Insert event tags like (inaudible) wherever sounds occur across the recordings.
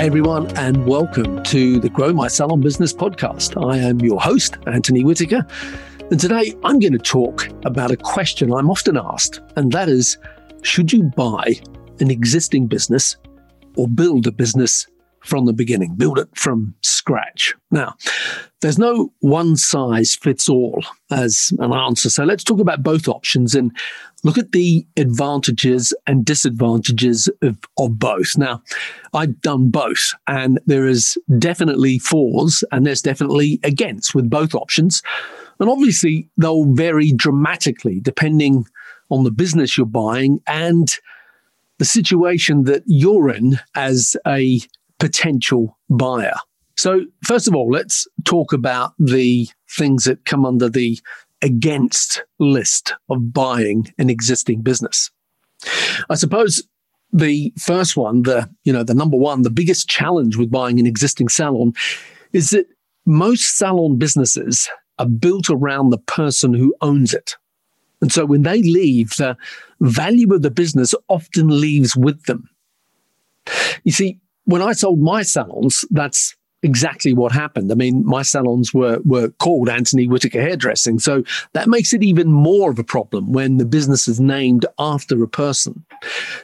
Hey everyone, and welcome to the Grow My Salon Business podcast. I am your host, Anthony Whitaker, and today I'm going to talk about a question I'm often asked, and that is should you buy an existing business or build a business from the beginning, build it from scratch. Now, there's no one size fits all as an answer. So let's talk about both options and look at the advantages and disadvantages of, of both. Now, I've done both, and there is definitely fors and there's definitely against with both options. And obviously, they'll vary dramatically depending on the business you're buying and the situation that you're in as a potential buyer. So, first of all, let's talk about the things that come under the against list of buying an existing business. I suppose the first one, the you know, the number one, the biggest challenge with buying an existing salon is that most salon businesses are built around the person who owns it. And so when they leave, the value of the business often leaves with them. You see, when I sold my salons, that's exactly what happened. I mean, my salons were were called Anthony Whitaker Hairdressing, so that makes it even more of a problem when the business is named after a person.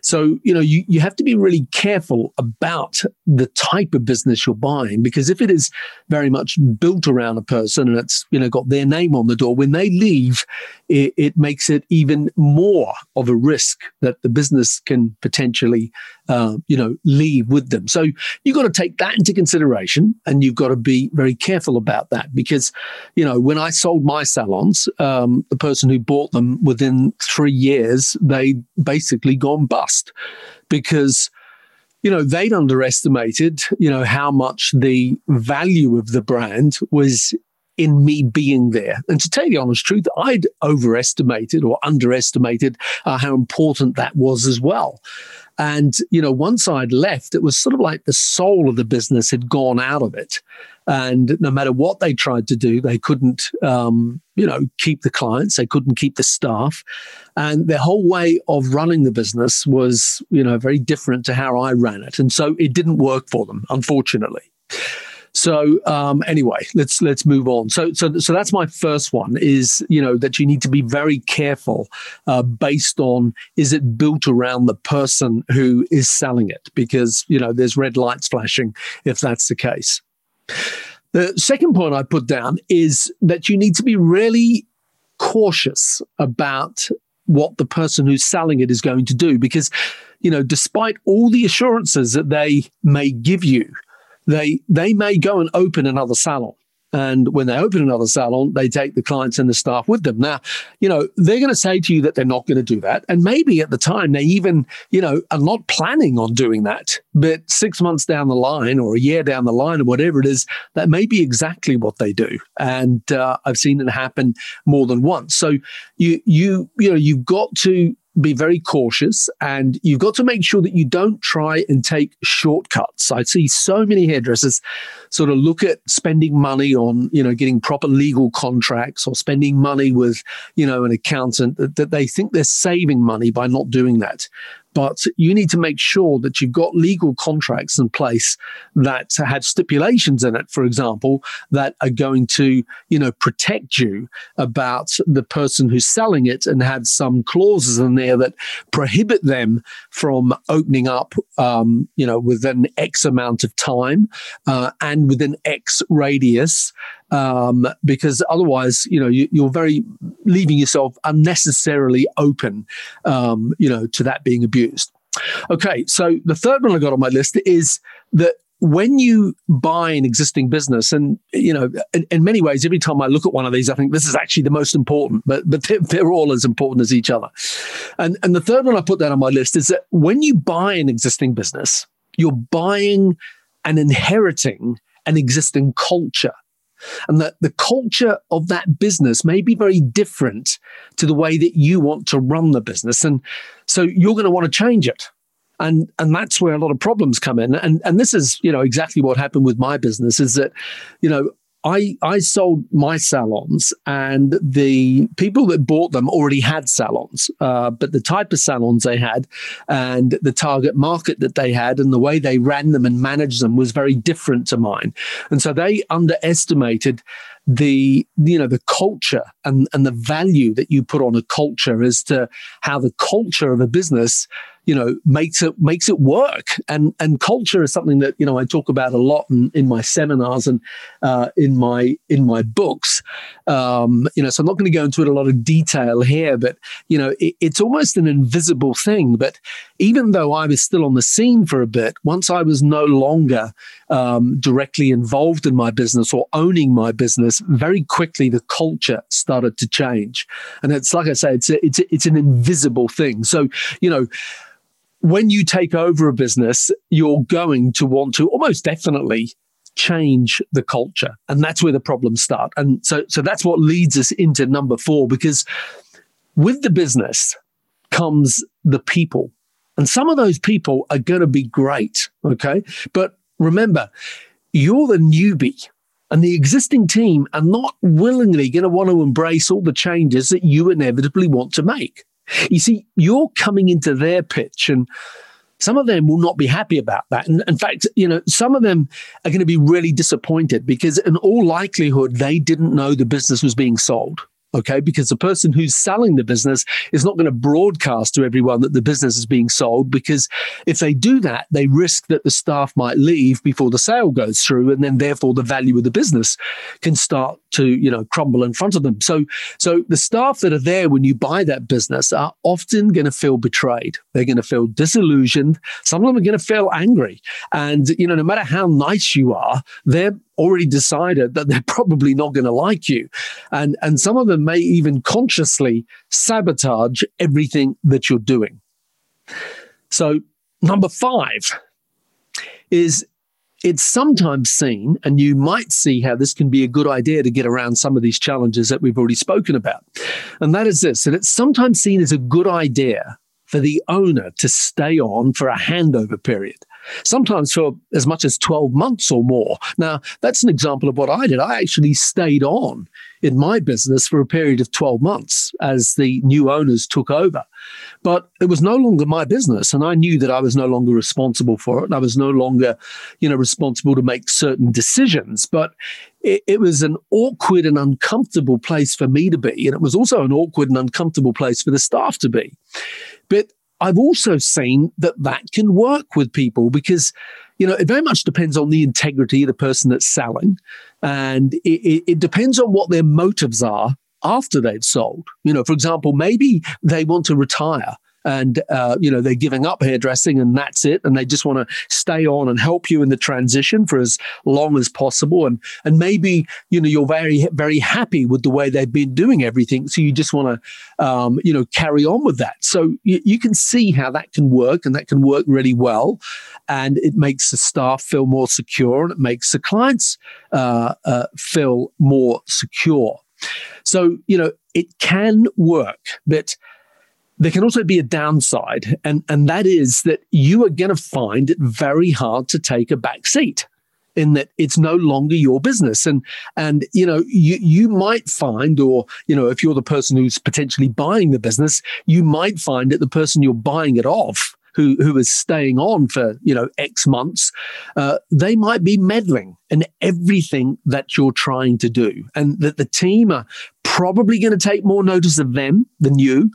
So you know, you you have to be really careful about the type of business you're buying because if it is very much built around a person and it's you know got their name on the door, when they leave, it, it makes it even more of a risk that the business can potentially uh, you know leave with them. So you've got to take that into consideration and you've got to be very careful about that because, you know, when I sold my salons, um, the person who bought them within three years, they basically gone bust because you know they'd underestimated you know how much the value of the brand was in me being there. And to tell you the honest truth, I'd overestimated or underestimated uh, how important that was as well. And, you know, once I'd left, it was sort of like the soul of the business had gone out of it. And no matter what they tried to do, they couldn't, um, you know, keep the clients, they couldn't keep the staff. And their whole way of running the business was, you know, very different to how I ran it. And so it didn't work for them, unfortunately. So um, anyway, let's let's move on. So so so that's my first one is you know that you need to be very careful uh, based on is it built around the person who is selling it because you know there's red lights flashing if that's the case. The second point I put down is that you need to be really cautious about what the person who's selling it is going to do because you know despite all the assurances that they may give you they they may go and open another salon. And when they open another salon, they take the clients and the staff with them. Now, you know, they're going to say to you that they're not going to do that. And maybe at the time they even, you know, are not planning on doing that. But six months down the line or a year down the line or whatever it is, that may be exactly what they do. And uh, I've seen it happen more than once. So you, you, you know, you've got to be very cautious and you've got to make sure that you don't try and take shortcuts. I see so many hairdressers sort of look at spending money on, you know, getting proper legal contracts or spending money with, you know, an accountant that, that they think they're saving money by not doing that but you need to make sure that you've got legal contracts in place that have stipulations in it, for example, that are going to, you know, protect you about the person who's selling it and have some clauses in there that prohibit them from opening up, um, you know, within X amount of time uh, and within X radius um, because otherwise, you know, you, are very leaving yourself unnecessarily open, um, you know, to that being abused. Okay, so the third one I got on my list is that when you buy an existing business, and you know, in, in, many ways, every time I look at one of these, I think this is actually the most important, but but they're, they're, all as important as each other. And and the third one I put down on my list is that when you buy an existing business, you're buying and inheriting an existing culture and that the culture of that business may be very different to the way that you want to run the business. And so you're going to want to change it. And and that's where a lot of problems come in. And and this is you know exactly what happened with my business is that you know I, I sold my salons, and the people that bought them already had salons. Uh, but the type of salons they had, and the target market that they had, and the way they ran them and managed them was very different to mine. And so they underestimated the you know the culture and and the value that you put on a culture as to how the culture of a business you know makes it makes it work. And and culture is something that you know I talk about a lot in, in my seminars and uh, in my in my books. Um, you know so I'm not going to go into it a lot of detail here but you know it, it's almost an invisible thing. But even though I was still on the scene for a bit once I was no longer um, directly involved in my business or owning my business very quickly the culture started to change. And it's like I say it's a, it's a, it's an invisible thing. So you know when you take over a business, you're going to want to almost definitely change the culture. And that's where the problems start. And so, so that's what leads us into number four, because with the business comes the people. And some of those people are going to be great. Okay. But remember, you're the newbie. And the existing team are not willingly going to want to embrace all the changes that you inevitably want to make. You see, you're coming into their pitch and some of them will not be happy about that. And in fact, you know, some of them are going to be really disappointed because in all likelihood, they didn't know the business was being sold. Okay. Because the person who's selling the business is not going to broadcast to everyone that the business is being sold because if they do that, they risk that the staff might leave before the sale goes through. And then therefore the value of the business can start to, you know, crumble in front of them. So, so the staff that are there when you buy that business are often going to feel betrayed. They're going to feel disillusioned. Some of them are going to feel angry. And, you know, no matter how nice you are, they're already decided that they're (laughs) probably not going to like you. And, and some of them may even consciously sabotage everything that you're doing. So, number five is it's sometimes seen, and you might see how this can be a good idea to get around some of these challenges that we've already spoken about. And that is this that it's sometimes seen as a good idea for the owner to stay on for a handover period sometimes for as much as 12 months or more. Now, that's an example of what I did. I actually stayed on in my business for a period of 12 months as the new owners took over. But it was no longer my business. And I knew that I was no longer responsible for it. I was no longer, you know, responsible to make certain decisions. But it, it was an awkward and uncomfortable place for me to be. And it was also an awkward and uncomfortable place for the staff to be. But I've also seen that that can work with people because, you know, it very much depends on the integrity of the person that's selling. And it, it, depends on what their motives are after they've sold. You know, for example, maybe they want to retire and uh, you know they're giving up hairdressing and that's it. And they just want to stay on and help you in the transition for as long as possible. And and maybe you know you're very very happy with the way they've been doing everything. So you just want to um, you know carry on with that. So you, you can see how that can work and that can work really well. And it makes the staff feel more secure and it makes the clients uh, uh, feel more secure. So you know it can work but there can also be a downside, and, and that is that you are going to find it very hard to take a back seat in that it's no longer your business. And and you know you you might find or you know if you're the person who's potentially buying the business you might find that the person you're buying it off who who is staying on for you know X months, uh, they might be meddling in everything that you're trying to do, and that the team are probably going to take more notice of them than you,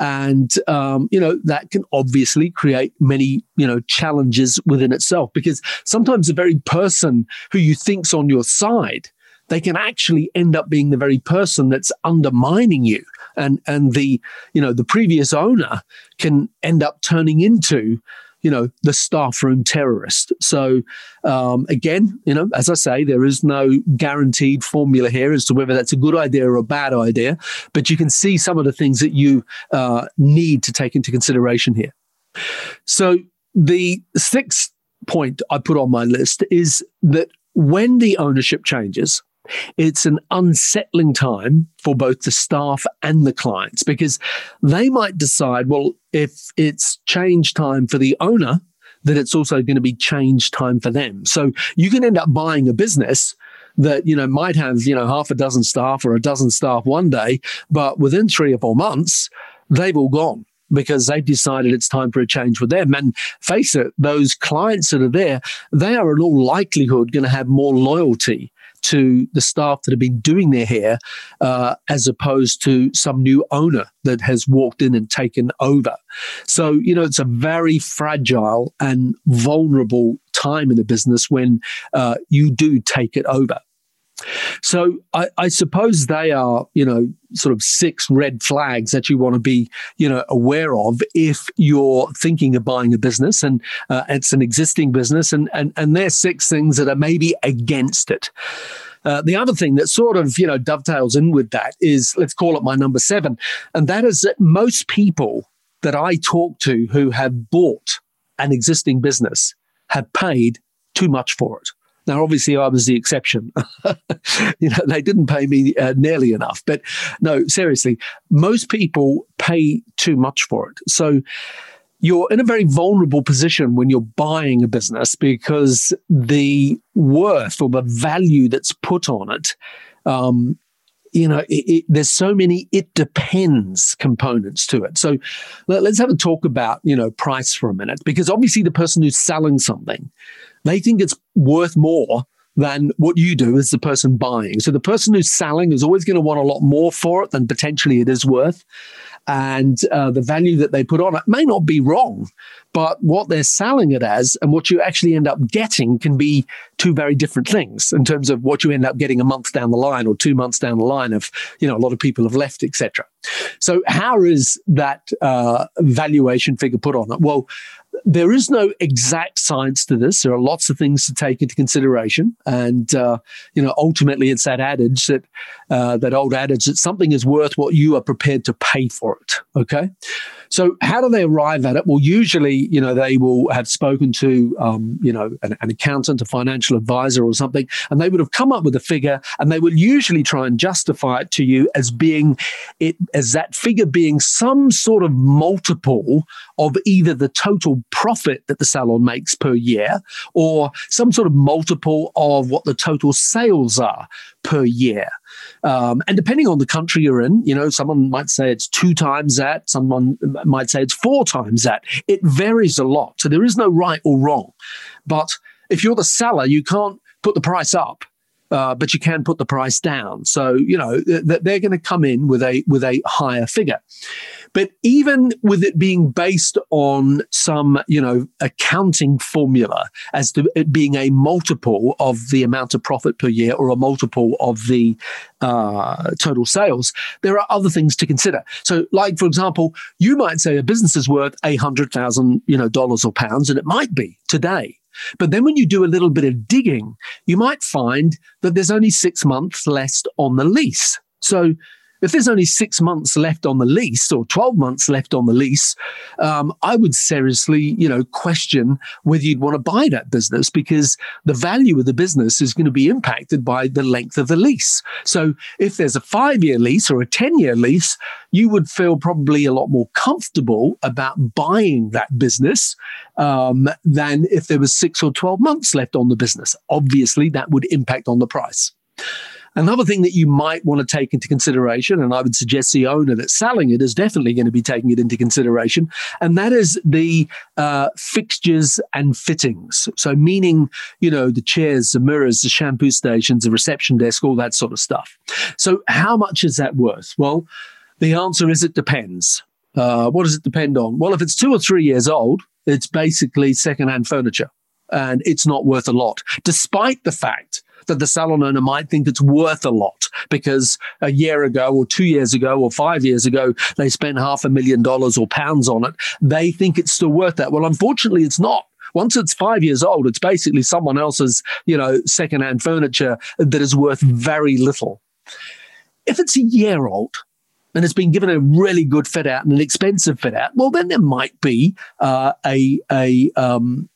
and um, you know that can obviously create many you know challenges within itself. Because sometimes the very person who you think's on your side they can actually end up being the very person that's undermining you. And and the you know the previous owner can end up turning into you know the staff room terrorist. So um, again you know as i say there is no guaranteed formula here as to whether that's a good idea or a bad idea but you can see some of the things that you uh, need to take into consideration here. So the sixth point i put on my list is that when the ownership changes, it's an unsettling time for both the staff and the clients because they might decide, well, if it's change time for the owner, that it's also going to be change time for them. So you can end up buying a business that you know might have you know half a dozen staff or a dozen staff one day, but within three or four months they've all gone because they've decided it's time for a change with them. And face it, those clients that are there, they are in all likelihood going to have more loyalty to the staff that have been doing their hair uh, as opposed to some new owner that has walked in and taken over. So, you know, it's a very fragile and vulnerable time in a business when uh, you do take it over. So I, I, suppose they are, you know, sort of six red flags that you want to be, you know, aware of if you're thinking of buying a business and uh, it's an existing business, and and and there's six things that are maybe against it. Uh, the other thing that sort of, you know, dovetails in with that is, let's call it my number seven, and that is that most people that I talk to who have bought an existing business have paid too much for it. Now, obviously, I was the exception. (laughs) you know, they didn't pay me uh, nearly enough. But no, seriously, most people pay too much for it. So you're in a very vulnerable position when you're buying a business because the worth or the value that's put on it um, you know, it, it, there's so many it depends components to it. So let, us have a talk about, you know, price for a minute, because obviously the person who's selling something, they think it's worth more than what you do as the person buying. So the person who's selling is always going to want a lot more for it than potentially it is worth. And uh, the value that they put on it may not be wrong, but what they're selling it as and what you actually end up getting can be two very different things in terms of what you end up getting a month down the line or two months down the line of you know a lot of people have left etc so how is that uh, valuation figure put on it? Well there is no exact science to this. There are lots of things to take into consideration, and uh, you know, ultimately, it's that adage that uh, that old adage that something is worth what you are prepared to pay for it. Okay, so how do they arrive at it? Well, usually, you know, they will have spoken to, um, you know, an, an, accountant, a financial advisor, or something, and they would have come up with a figure, and they will usually try and justify it to you as being it as that figure being some sort of multiple of either the total profit that the salon makes per year, or some sort of multiple of what the total sales are per year. Um, and depending on the country you're in, you know, someone might say it's two times that, someone might say it's four times that. It varies a lot. So there is no right or wrong. But if you're the seller, you can't put the price up uh, but you can put the price down. So you know that they're going to come in with a with a higher figure. But even with it being based on some you know accounting formula as to it being a multiple of the amount of profit per year or a multiple of the uh, total sales, there are other things to consider. So, like for example, you might say a business is worth a hundred thousand you know dollars or pounds, and it might be today. But then when you do a little bit of digging, you might find that there's only six months left on the lease. So if there's only six months left on the lease or 12 months left on the lease, um, I would seriously, you know, question whether you'd want to buy that business because the value of the business is going to be impacted by the length of the lease. So if there's a five year lease or a 10 year lease, you would feel probably a lot more comfortable about buying that business um, than if there was six or 12 months left on the business. Obviously, that would impact on the price. Another thing that you might want to take into consideration, and I would suggest the owner that's selling it is definitely going to be taking it into consideration, and that is the uh, fixtures and fittings. So, meaning, you know, the chairs, the mirrors, the shampoo stations, the reception desk, all that sort of stuff. So, how much is that worth? Well, the answer is it depends. Uh, what does it depend on? Well, if it's two or three years old, it's basically secondhand furniture and it's not worth a lot, despite the fact that the salon owner might think it's worth a lot because a year ago or two years ago or five years ago, they spent half a million dollars or pounds on it. They think it's still worth that. Well, unfortunately, it's not. Once it's five years old, it's basically someone else's, you know, secondhand furniture that is worth very little. If it's a year old, and it's been given a really good fit out and an expensive fit out, well, then there might be uh, a a um,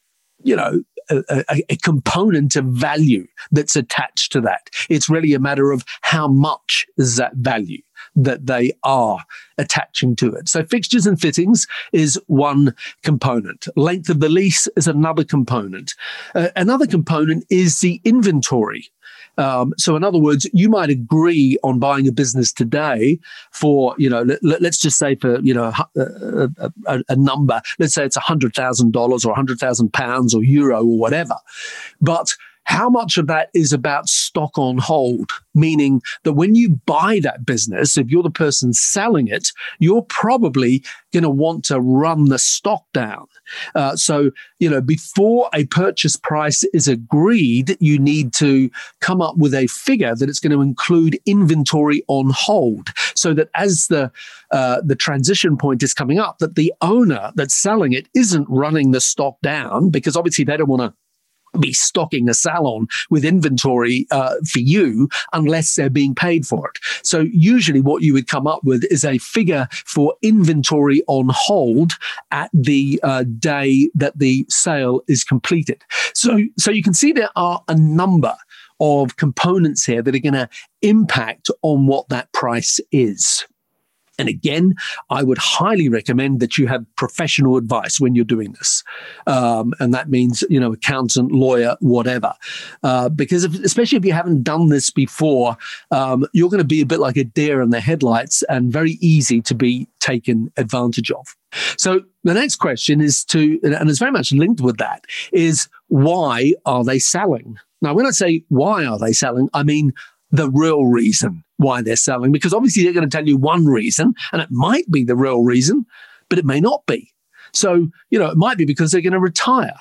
you know a, a, component of value that's attached to that. It's really a matter of how much is that value that they are attaching to it. So fixtures and fittings is one component. Length of the lease is another component. Uh, another component is the inventory um, so, in other words, you might agree on buying a business today for, you know, let, us just say for, you know, a, a, a number. Let's say it's $100,000 or 100,000 pounds or euro or whatever. But how much of that is about stock on hold? Meaning that when you buy that business, if you're the person selling it, you're probably going to want to run the stock down. Uh, so, you know, before a purchase price is agreed, you need to come up with a figure that it's going to include inventory on hold so that as the uh, the transition point is coming up, that the owner that's selling it isn't running the stock down because obviously they don't want to be stocking a salon with inventory uh, for you unless they're being paid for it. So usually what you would come up with is a figure for inventory on hold at the uh, day that the sale is completed. So, so you can see there are a number of components here that are going to impact on what that price is. And again, I would highly recommend that you have professional advice when you're doing this. Um, and that means, you know, accountant, lawyer, whatever. Uh, because if, especially if you haven't done this before, um, you're going to be a bit like a deer in the headlights and very easy to be taken advantage of. So the next question is to, and it's very much linked with that, is why are they selling? Now, when I say why are they selling, I mean the real reason why they're selling, because obviously they're going to tell you one reason, and it might be the real reason, but it may not be. So, you know, it might be because they're going to retire.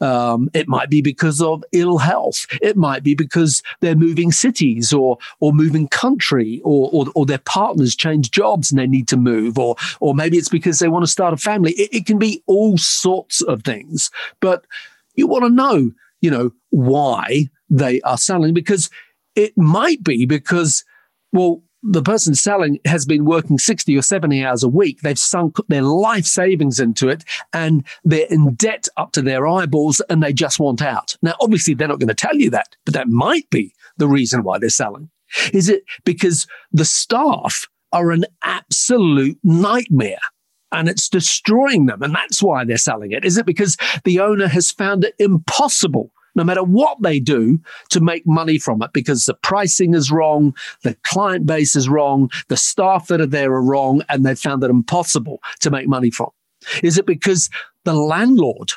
Um, it might be because of ill health. It might be because they're moving cities or or moving country, or, or or, their partners change jobs and they need to move, or or maybe it's because they want to start a family. It, it can be all sorts of things, but you want to know, you know, why they are selling because it might be because, well, the person selling has been working 60 or 70 hours a week. They've sunk their life savings into it and they're in debt up to their eyeballs and they just want out. Now, obviously, they're not going to tell you that, but that might be the reason why they're selling. Is it because the staff are an absolute nightmare? and it's destroying them. And that's why they're selling it. Is it because the owner has found it impossible no matter what they do to make money from it because the pricing is wrong, the client base is wrong, the staff that are there are wrong, and they've found it impossible to make money from? Is it because the landlord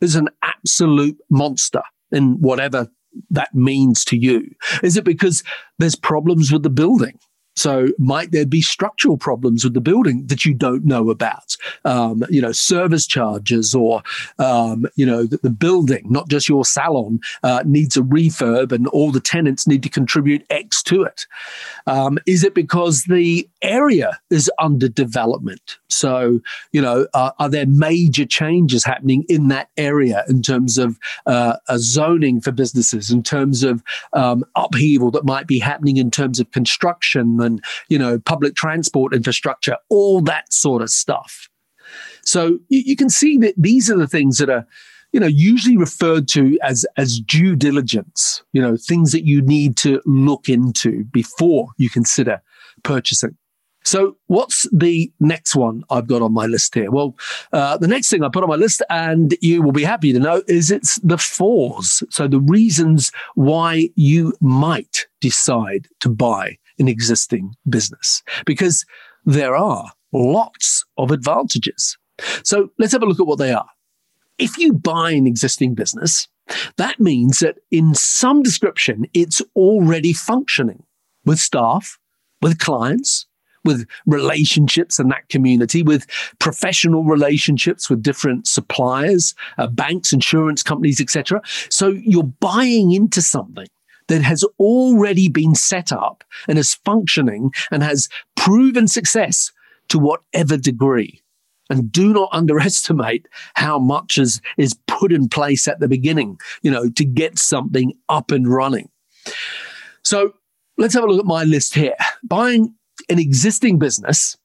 is an absolute monster in whatever that means to you? Is it because there's problems with the building? So might there be structural problems with the building that you don't know about? Um, you know, service charges or, um, you know, the, the, building, not just your salon, uh, needs a refurb and all the tenants need to contribute X to it. Um, is it because the area is under development? So, you know, uh, are there major changes happening in that area in terms of uh, a zoning for businesses, in terms of um, upheaval that might be happening in terms of construction and, you know, public transport infrastructure, all that sort of stuff. So you, you can see that these are the things that are, you know, usually referred to as as due diligence. You know, things that you need to look into before you consider purchasing. So, what's the next one I've got on my list here? Well, uh, the next thing I put on my list, and you will be happy to know, is it's the fours. So, the reasons why you might decide to buy an existing business, because there are lots of advantages. So, let's have a look at what they are. If you buy an existing business, that means that in some description, it's already functioning with staff, with clients, with relationships in that community, with professional relationships with different suppliers, uh, banks, insurance companies, etc. So you're buying into something that has already been set up and is functioning and has proven success to whatever degree. And do not underestimate how much is, is put in place at the beginning, you know, to get something up and running. So let's have a look at my list here. Buying an existing business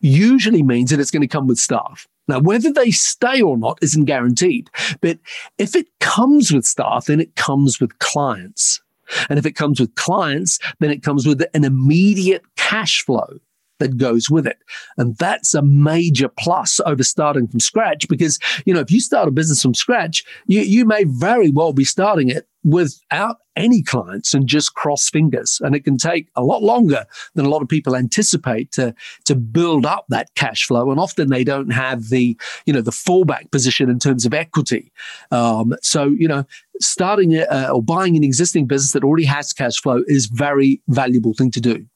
usually means that it's going to come with staff. Now, whether they stay or not isn't guaranteed, but if it comes with staff, then it comes with clients. And if it comes with clients, then it comes with an immediate cash flow that goes with it. And that's a major plus over starting from scratch because, you know, if you start a business from scratch, you, you may very well be starting it without any clients and just cross fingers. And it can take a lot longer than a lot of people anticipate to, to build up that cash flow. And often they don't have the, you know, the fallback position in terms of equity. Um, so, you know, starting a, uh, or buying an existing business that already has cash flow is very valuable thing to do.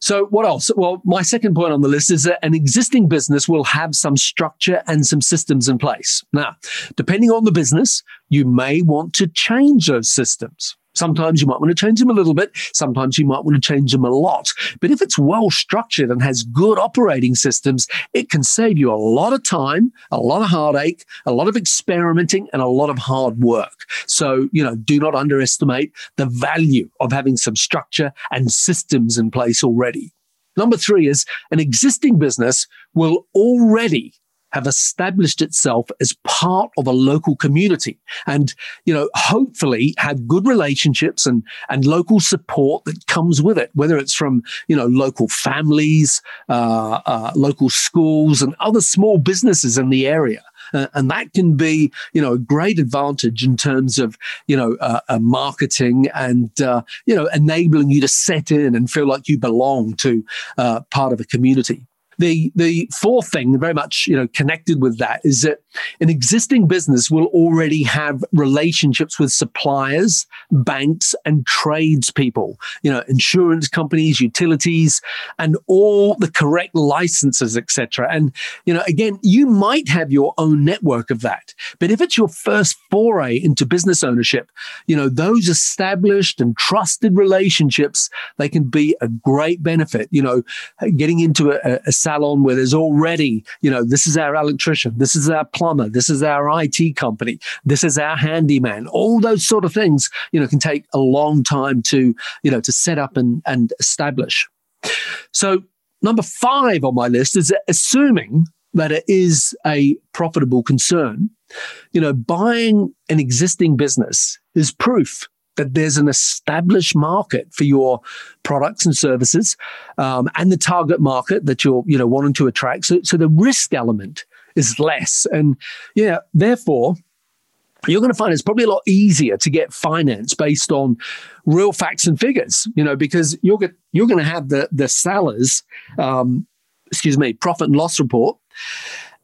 So, what else? Well, my second point on the list is that an existing business will have some structure and some systems in place. Now, depending on the business, you may want to change those systems. Sometimes you might want to change them a little bit. Sometimes you might want to change them a lot. But if it's well structured and has good operating systems, it can save you a lot of time, a lot of heartache, a lot of experimenting, and a lot of hard work. So, you know, do not underestimate the value of having some structure and systems in place already. Number three is an existing business will already have established itself as part of a local community and, you know, hopefully have good relationships and, and local support that comes with it, whether it's from, you know, local families, uh, uh, local schools and other small businesses in the area. Uh, and that can be, you know, a great advantage in terms of, you know, uh, uh, marketing and, uh, you know, enabling you to set in and feel like you belong to uh, part of a community. The the fourth thing, very much you know connected with that, is that an existing business will already have relationships with suppliers, banks, and tradespeople. You know, insurance companies, utilities, and all the correct licenses, etc. And you know, again, you might have your own network of that, but if it's your first foray into business ownership, you know, those established and trusted relationships they can be a great benefit. You know, getting into a, a salon where there's already, you know, this is our electrician, this is our plumber, this is our IT company, this is our handyman. All those sort of things, you know, can take a long time to, you know, to set up and, and establish. So number five on my list is assuming that it is a profitable concern. You know, buying an existing business is proof that there's an established market for your products and services um, and the target market that you're you know wanting to attract. So, so the risk element is less. And yeah therefore you're going to find it's probably a lot easier to get finance based on real facts and figures you know because you're, you're going to have the the sellers um, excuse me profit and loss report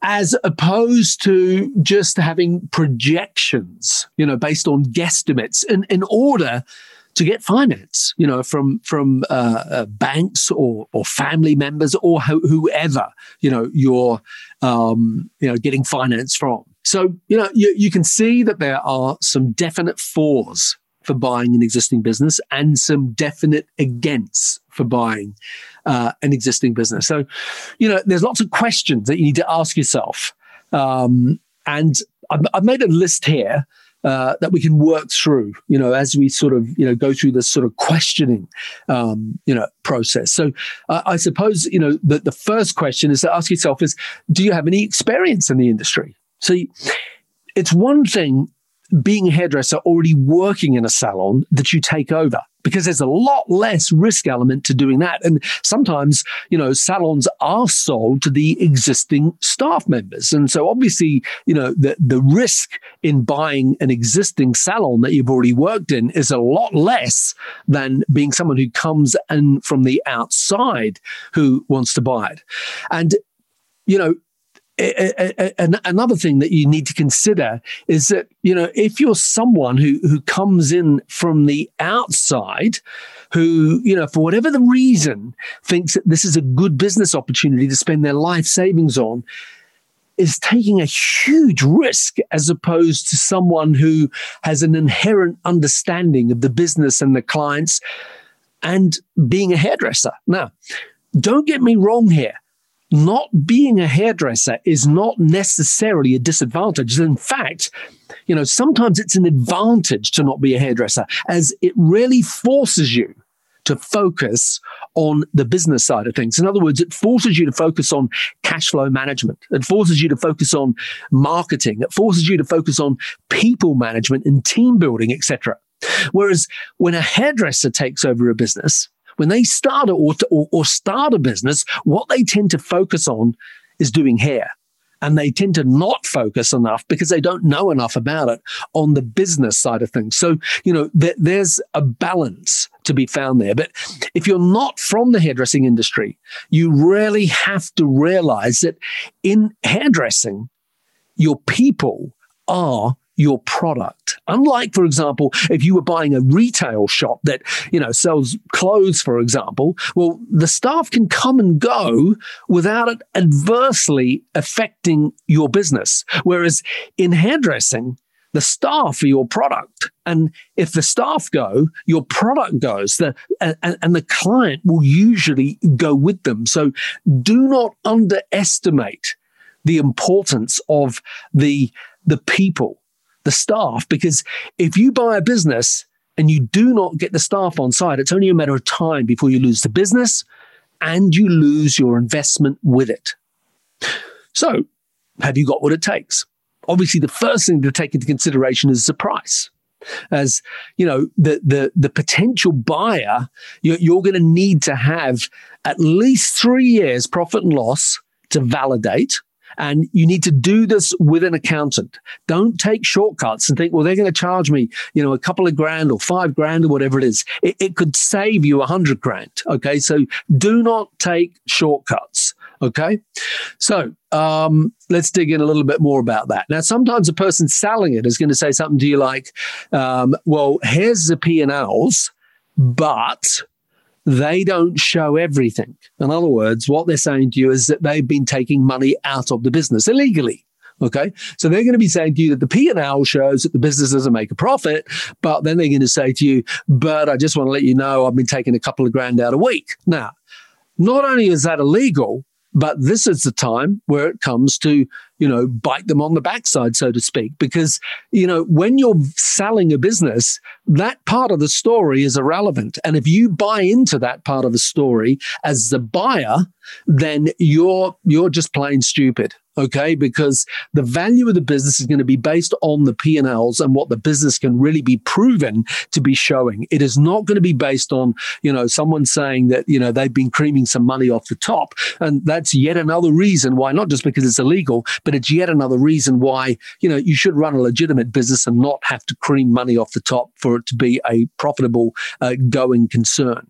as opposed to just having projections, you know, based on guesstimates in, in order to get finance, you know, from from uh, uh, banks or or family members or ho- whoever, you know, you're um, you know getting finance from. So you know you, you can see that there are some definite fors for buying an existing business and some definite against for buying uh, an existing business. So, you know, there's lots of questions that you need to ask yourself. Um, and I've, I've, made a list here uh, that we can work through, you know, as we sort of, you know, go through this sort of questioning, um, you know, process. So uh, I suppose, you know, the, the first question is to ask yourself is, do you have any experience in the industry? So it's one thing being a hairdresser already working in a salon that you take over because there's a lot less risk element to doing that. And sometimes, you know, salons are sold to the existing staff members. And so obviously, you know, the, the risk in buying an existing salon that you've already worked in is a lot less than being someone who comes in from the outside who wants to buy it. And you know, another thing that you need to consider is that you know if you're someone who who comes in from the outside who you know for whatever the reason thinks that this is a good business opportunity to spend their life savings on is taking a huge risk as opposed to someone who has an inherent understanding of the business and the clients and being a hairdresser. Now don't get me wrong here not being a hairdresser is not necessarily a disadvantage. In fact, you know, sometimes it's an advantage to not be a hairdresser as it really forces you to focus on the business side of things. In other words, it forces you to focus on cash flow management. It forces you to focus on marketing. It forces you to focus on people management and team building, etc. Whereas when a hairdresser takes over a business, when they start or, or, or start a business, what they tend to focus on is doing hair and they tend to not focus enough because they don't know enough about it on the business side of things. So, you know, th- there's a balance to be found there. But if you're not from the hairdressing industry, you really have to realize that in hairdressing, your people are your product. Unlike, for example, if you were buying a retail shop that, you know, sells clothes, for example, well, the staff can come and go without it adversely affecting your business. Whereas in hairdressing, the staff are your product. And if the staff go, your product goes. The, and, and the client will usually go with them. So do not underestimate the importance of the, the people the staff because if you buy a business and you do not get the staff on side, it's only a matter of time before you lose the business and you lose your investment with it. So, have you got what it takes? Obviously, the first thing to take into consideration is the price. As you know, the the the potential buyer, you're, you're going to need to have at least three years profit and loss to validate and you need to do this with an accountant. Don't take shortcuts and think, well, they're going to charge me, you know, a couple of grand or five grand or whatever it is. It, it could save you a hundred grand. Okay. So do not take shortcuts. Okay. So um, let's dig in a little bit more about that. Now, sometimes a person selling it is going to say something to you like, um, well, here's the P&Ls, but they don't show everything. In other words, what they're saying to you is that they've been taking money out of the business illegally. Okay. So they're going to be saying to you that the P&L shows that the business doesn't make a profit, but then they're going to say to you, but I just want to let you know I've been taking a couple of grand out a week. Now, not only is that illegal, but this is the time where it comes to, you know, bite them on the backside, so to speak, because, you know, when you're selling a business, that part of the story is irrelevant. And if you buy into that part of the story as the buyer, then you're, you're just plain stupid okay? Because the value of the business is going to be based on the p&l's and what the business can really be proven to be showing. It is not going to be based on you know someone saying that you know they've been creaming some money off the top. And that's yet another reason why not just because it's illegal but it's yet another reason why you know you should run a legitimate business and not have to cream money off the top for it to be a profitable uh, going concern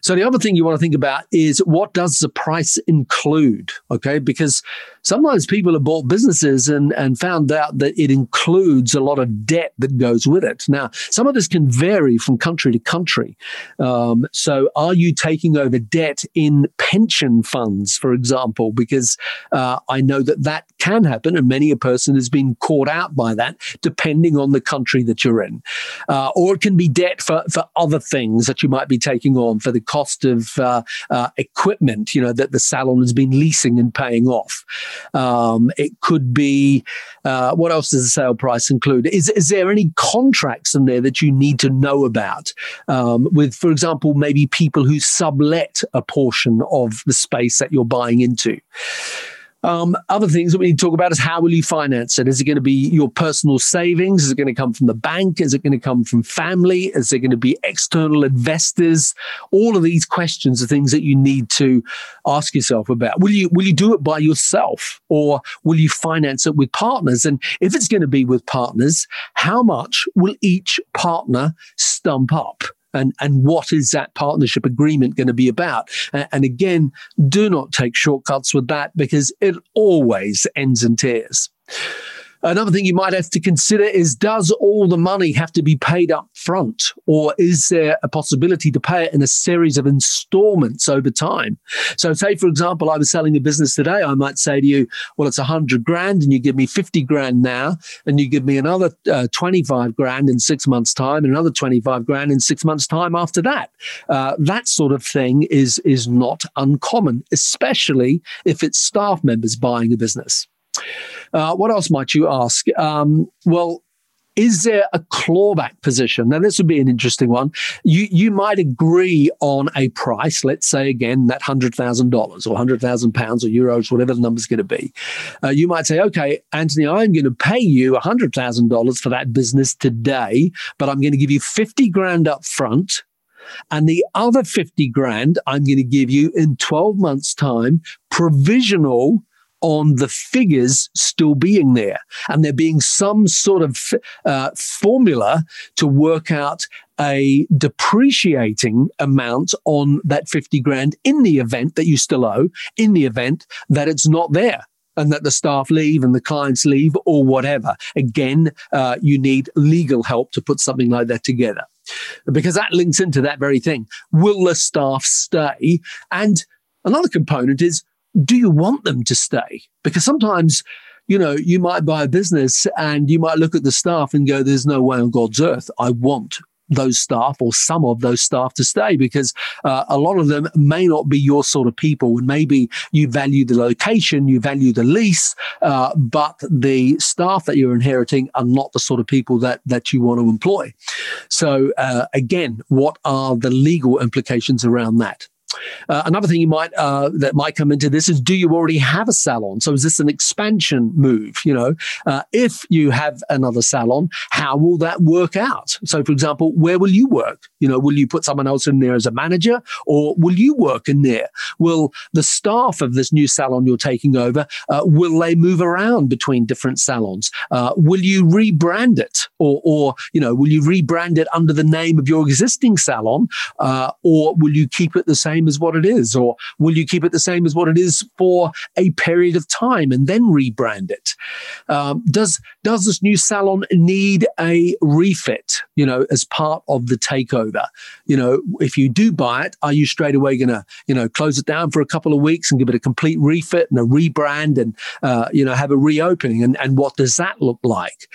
so the other thing you want to think about is what does the price include? Okay, because sometimes people have bought businesses and, and found out that it includes a lot of debt that goes with it. Now, some of this can vary from country to country. Um, so are you taking over debt in pension funds, for example? Because uh, I know that that can happen, and many a person has been caught out by that, depending on the country that you're in. Uh, or it can be debt for, for other things that you might be taking on for the cost of uh, uh, equipment, you know, that the salon has been leasing and paying off. Um, it could be uh, what else does the sale price include? Is, is there any contracts in there that you need to know about? Um, with, for example, maybe people who sublet a portion of the space that you're buying into. Um, other things that we need to talk about is how will you finance it? Is it going to be your personal savings? Is it going to come from the bank? Is it going to come from family? Is it going to be external investors? All of these questions are things that you need to ask yourself about. Will you will you do it by yourself or will you finance it with partners? And if it's going to be with partners, how much will each partner stump up? And, and what is that partnership agreement going to be about? And, and again, do not take shortcuts with that because it always ends in tears. Another thing you might have to consider is does all the money have to be paid up front or is there a possibility to pay it in a series of installments over time? So say, for example, I was selling a business today. I might say to you, well, it's a hundred grand and you give me 50 grand now and you give me another uh, 25 grand in six months time and another 25 grand in six months time after that. Uh, that sort of thing is, is not uncommon, especially if it's staff members buying a business. Uh, what else might you ask? Um, well, is there a clawback position? Now, this would be an interesting one. You you might agree on a price, let's say again that hundred thousand dollars or hundred thousand pounds or euros, whatever the number's going to be. Uh, you might say, okay, Anthony, I'm going to pay you hundred thousand dollars for that business today, but I'm going to give you fifty grand up front. And the other 50 grand I'm going to give you in 12 months' time, provisional on the figures still being there and there being some sort of uh, formula to work out a depreciating amount on that 50 grand in the event that you still owe, in the event that it's not there and that the staff leave and the clients leave or whatever. Again, uh, you need legal help to put something like that together because that links into that very thing. Will the staff stay? And another component is do you want them to stay? Because sometimes, you know, you might buy a business and you might look at the staff and go, there's no way on God's earth I want those staff or some of those staff to stay because uh, a lot of them may not be your sort of people. And maybe you value the location you value the lease uh, but the staff that you're inheriting are not the sort of people that that you want to employ. So uh, again what are the legal implications around that uh, another thing you might uh, that might come into this is: Do you already have a salon? So is this an expansion move? You know, uh, if you have another salon, how will that work out? So, for example, where will you work? You know, will you put someone else in there as a manager, or will you work in there? Will the staff of this new salon you're taking over uh, will they move around between different salons? Uh, will you rebrand it, or, or you know, will you rebrand it under the name of your existing salon, or will you keep it the same? Same as what it is? Or will you keep it the same as what it is for a period of time and then rebrand it? Um, does, does this new salon need a refit, you know, as part of the takeover? You know, if you do buy it, are you straight away going to, you know, close it down for a couple of weeks and give it a complete refit and a rebrand and, uh, you know, have a reopening? And, and what does that look like?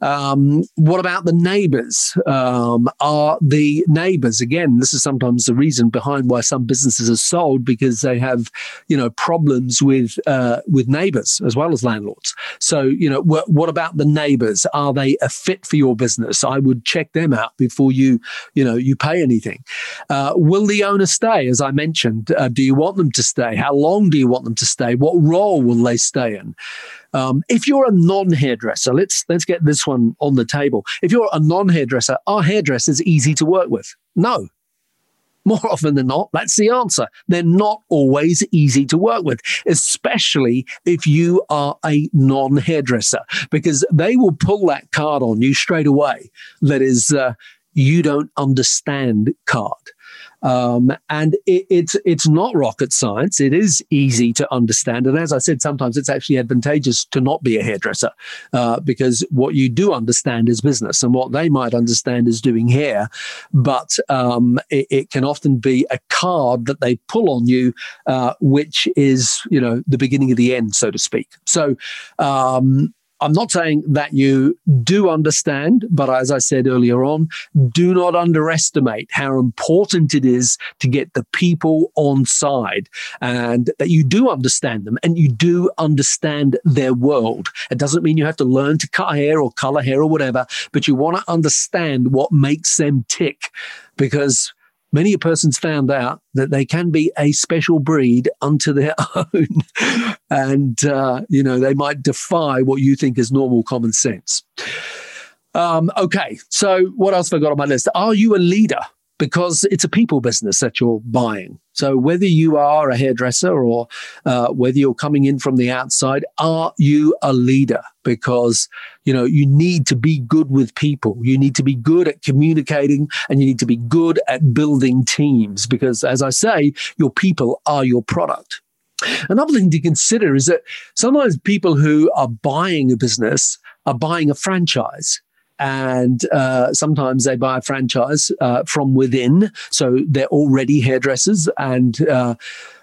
Um, what about the neighbors? Um, are the neighbors, again, this is sometimes the reason behind why some businesses are sold because they have, you know, problems with uh, with neighbours as well as landlords. So, you know, wh- what about the neighbours? Are they a fit for your business? I would check them out before you, you know, you pay anything. Uh, will the owner stay? As I mentioned, uh, do you want them to stay? How long do you want them to stay? What role will they stay in? Um, if you're a non-hairdresser, let's let's get this one on the table. If you're a non-hairdresser, are hairdressers easy to work with? No, more often than not, that's the answer. They're not always easy to work with, especially if you are a non hairdresser, because they will pull that card on you straight away. That is, uh, you don't understand card. Um, and it, it's it's not rocket science. It is easy to understand. And as I said, sometimes it's actually advantageous to not be a hairdresser uh, because what you do understand is business, and what they might understand is doing hair. But um, it, it, can often be a card that they pull on you, uh, which is you know the beginning of the end, so to speak. So. Um, I'm not saying that you do understand, but as I said earlier on, do not underestimate how important it is to get the people on side and that you do understand them and you do understand their world. It doesn't mean you have to learn to cut hair or color hair or whatever, but you want to understand what makes them tick because many a person's found out that they can be a special breed unto their (laughs) own. and, uh, you know, they might defy what you think is normal common sense. Um, okay, so what else have I got on my list? Are you a leader? Because it's a people business that you're buying. So whether you are a hairdresser or uh, whether you're coming in from the outside, are you a leader? Because you know you need to be good with people. You need to be good at communicating, and you need to be good at building teams. Because as I say, your people are your product. Another thing to consider is that sometimes people who are buying a business are buying a franchise and uh, sometimes they buy a franchise uh, from within. So they're already hairdressers. And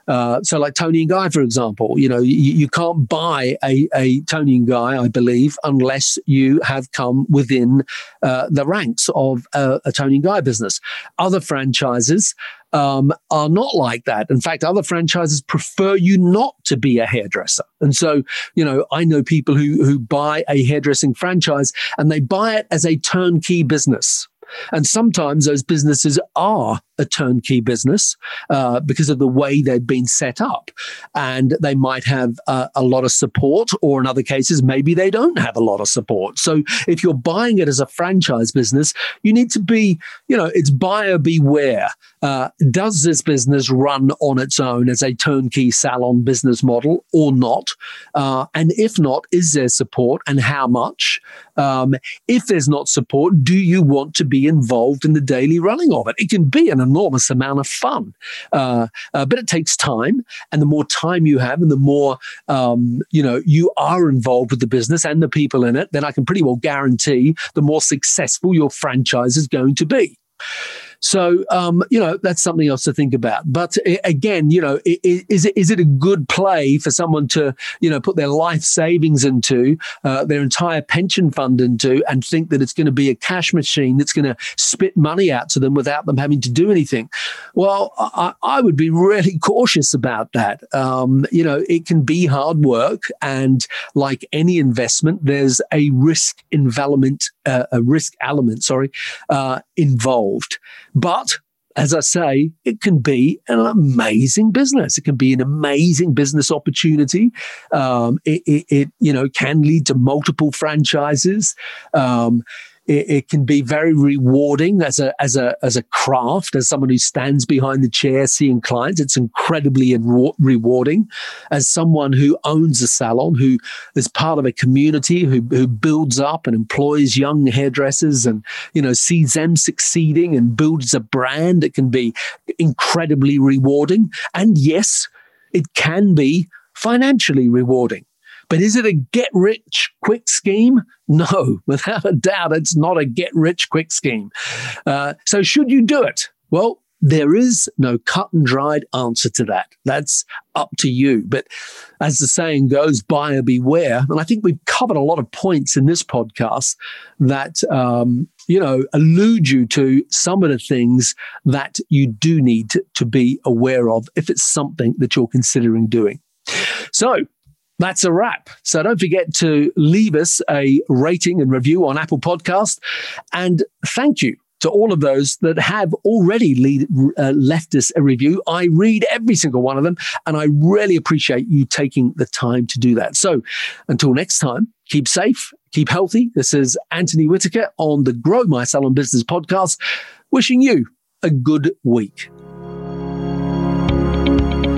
uh, so, like Toni and Guy, for example, you know, you, you can't buy a, a, Toni and Guy, I believe, unless you have come within uh, the ranks of a, a Toni and Guy business. Other franchises um, are not like that. In fact, other franchises prefer you not to be a hairdresser. And so, you know, I know people who, who buy a hairdressing franchise and they buy it as a turnkey business. And sometimes those businesses are a turnkey business uh, because of the way they've been set up. And they might have uh, a lot of support, or in other cases, maybe they don't have a lot of support. So if you're buying it as a franchise business, you need to be, you know, it's buyer beware. Uh, does this business run on its own as a turnkey salon business model or not? Uh, and if not, is there support and how much? Um, if there's not support, do you want to be involved in the daily running of it? It can be an enormous amount of fun. Uh, uh, but it takes time. And the more time you have and the more, um, you know, you are involved with the business and the people in it, then I can pretty well guarantee the more successful your franchise is going to be. So, um, you know, that's something else to think about. But again, you know, is it, is it a good play for someone to, you know, put their life savings into, uh, their entire pension fund into, and think that it's going to be a cash machine that's going to spit money out to them without them having to do anything? Well, I, I would be really (laughs) cautious about that. Um, you know, it can be hard work. And like any investment, there's a risk envelopment, uh, a risk element, sorry, uh, involved. But as I say, it can be an amazing business. It can be an amazing business opportunity. Um, it, it, it, you know, can lead to multiple franchises. Um, it, it, can be very rewarding as a as a as a craft as someone who stands behind the chair seeing clients. It's incredibly rewarding. As someone who owns a salon who is part of a community who, who builds up and employs young hairdressers and you know sees them succeeding and builds a brand it can be incredibly rewarding. And yes it can be financially rewarding but is it a get rich quick scheme? No, (laughs) without a doubt, it's not a get rich quick scheme. Uh, so, should you do it? Well, there is no cut and dried answer to that. That's up to you. But as the saying goes, buyer beware. And I think we've covered a lot of points in this podcast that, um, you know, allude you to some of the things that you do need to, to be aware of if it's something that you're considering doing. So, that's a wrap. So don't forget to leave us a rating and review on Apple Podcast. And thank you to all of those that have already lead, uh, left us a review. I read every single one of them, and I really appreciate you taking the time to do that. So until next time, keep safe, keep healthy. This is Anthony Whitaker on the Grow My Salon Business podcast, wishing you a good week.